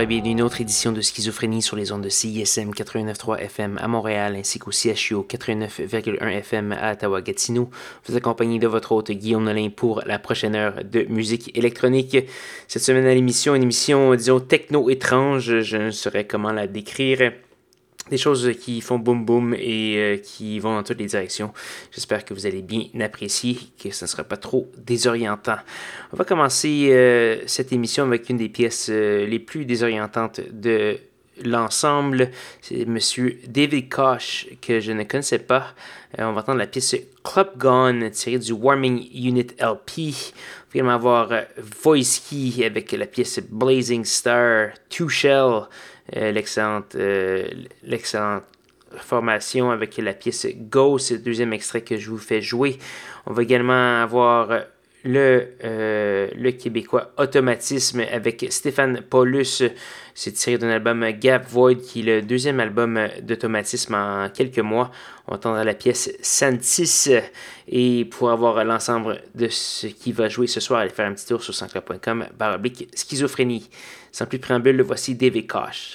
Et bienvenue à une autre édition de Schizophrénie sur les ondes de CISM 89.3 FM à Montréal ainsi qu'au CHU 89.1 FM à Ottawa-Gatineau. Vous accompagnez de votre hôte Guillaume Nolin pour la prochaine heure de musique électronique. Cette semaine à l'émission, une émission, disons, techno-étrange, je ne saurais comment la décrire des choses qui font boum boum et euh, qui vont dans toutes les directions. J'espère que vous allez bien apprécier, que ce ne sera pas trop désorientant. On va commencer euh, cette émission avec une des pièces euh, les plus désorientantes de l'ensemble. C'est Monsieur David Koch que je ne connaissais pas. on va entendre la pièce Club Gone tirée du Warming Unit LP. On va également avoir Voice Key avec la pièce Blazing Star, Two Shell. Euh, euh, l'excellente formation avec la pièce Go, c'est le deuxième extrait que je vous fais jouer. On va également avoir le, euh, le Québécois Automatisme avec Stéphane Paulus. C'est tiré d'un album Gap Void, qui est le deuxième album d'Automatisme en quelques mois. On entendra la pièce Santis. Et pour avoir l'ensemble de ce qui va jouer ce soir, allez faire un petit tour sur sanscloud.com, baroblique schizophrénie. Sans plus préambule, voici David Koch.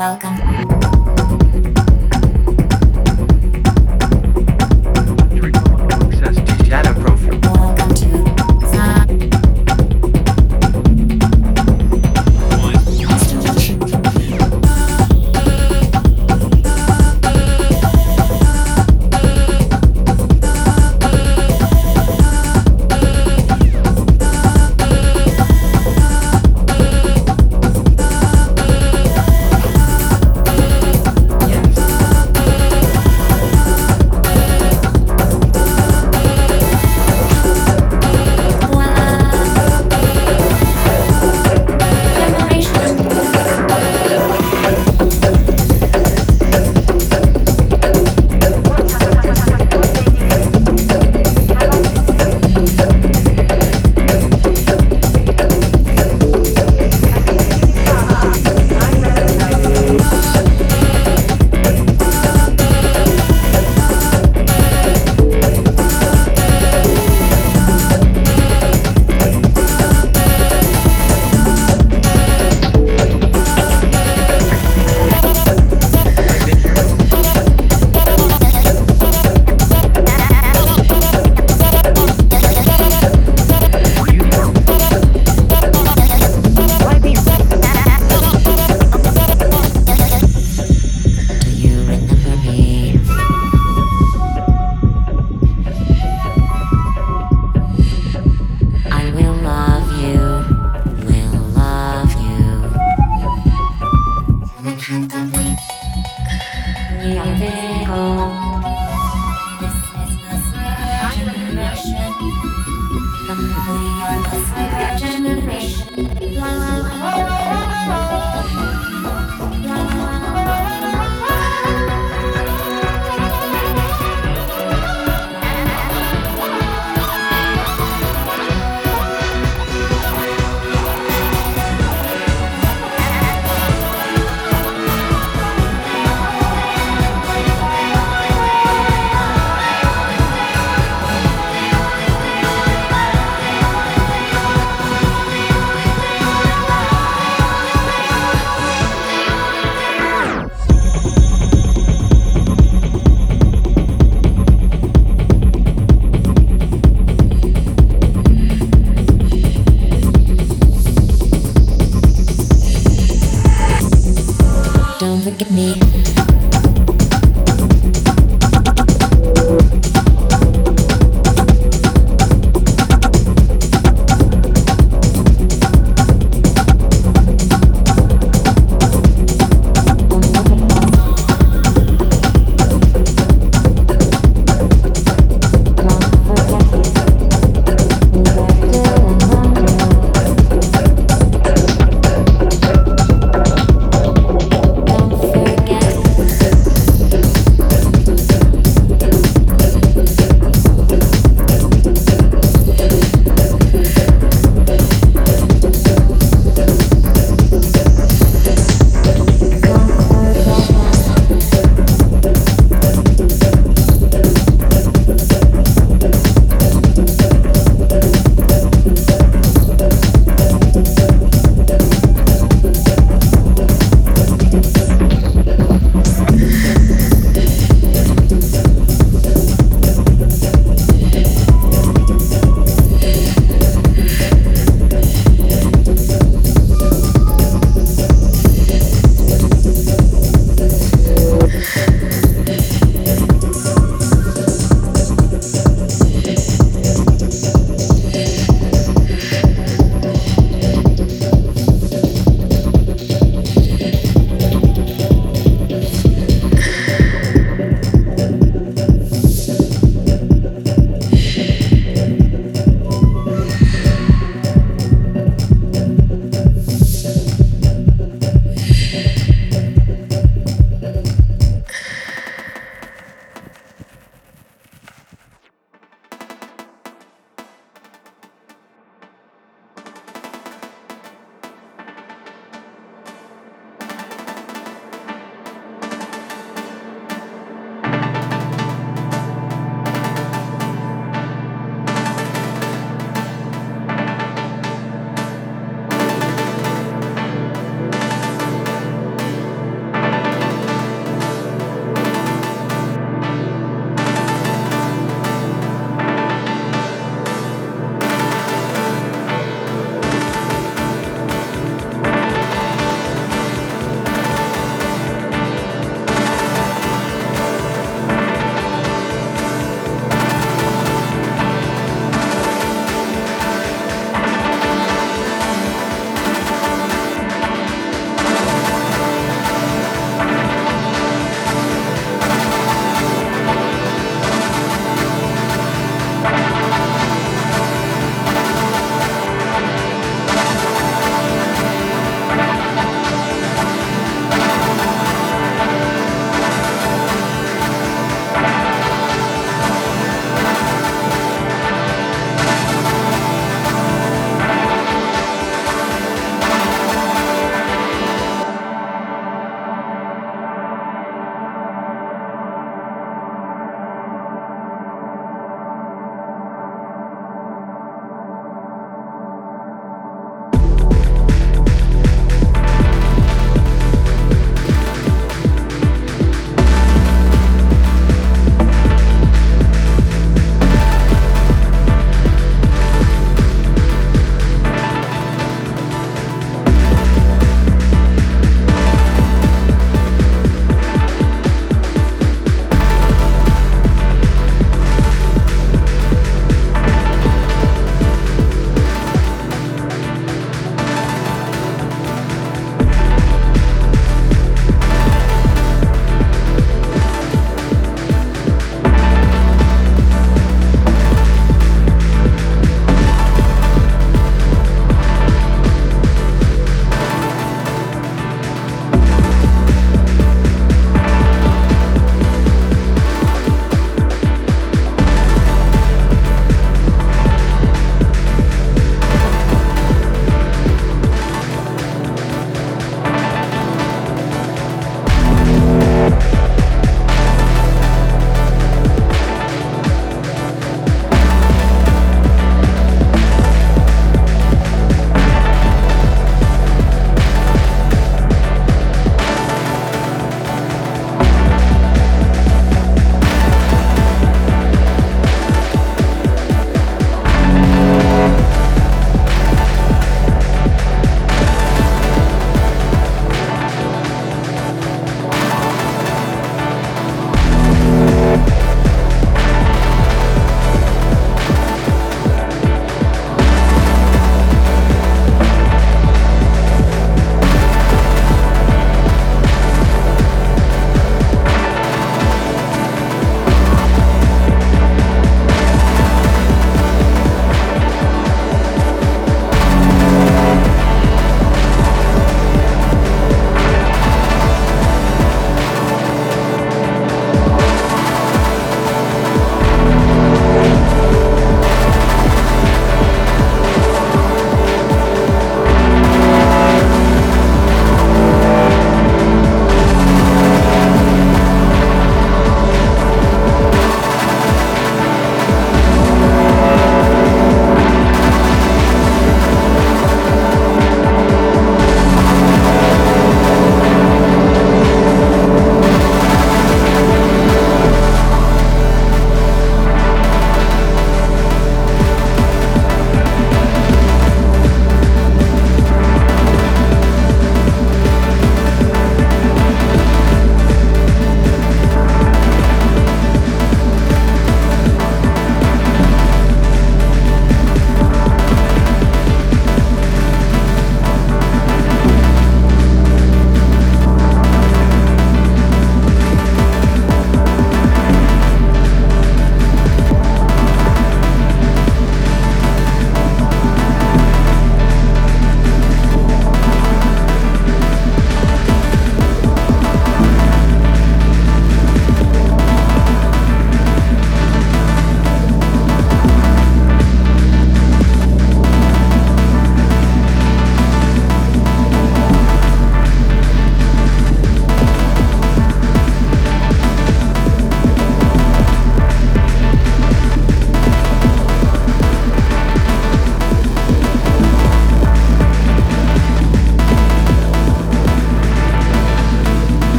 welcome. Yeah.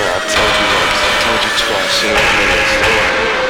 I've told you once, I've told you twice, you know what I mean?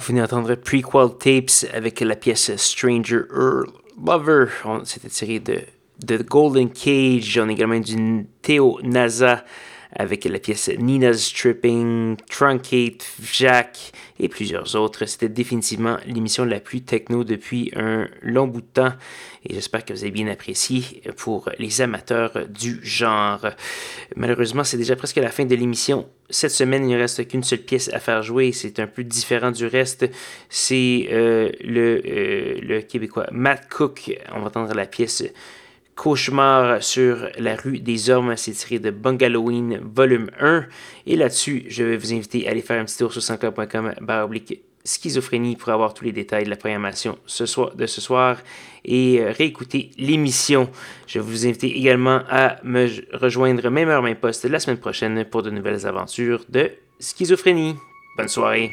Venez d'entendre Prequel Tapes avec la pièce Stranger Earl Lover. C'était tiré de, de Golden Cage. On a également du Théo Naza avec la pièce Nina's Tripping, Truncate, Jack et plusieurs autres. C'était définitivement l'émission la plus techno depuis un long bout de temps et j'espère que vous avez bien apprécié pour les amateurs du genre. Malheureusement, c'est déjà presque la fin de l'émission. Cette semaine, il ne reste qu'une seule pièce à faire jouer. C'est un peu différent du reste. C'est euh, le, euh, le Québécois Matt Cook. On va entendre la pièce Cauchemar sur la rue des Hommes, c'est tiré de Bungaloween volume 1. Et là-dessus, je vais vous inviter à aller faire un petit tour sur sanscloud.com oblique schizophrénie pour avoir tous les détails de la programmation de ce soir et euh, réécouter l'émission. Je vais vous inviter également à me rejoindre même heure, même poste la semaine prochaine pour de nouvelles aventures de schizophrénie. Bonne soirée.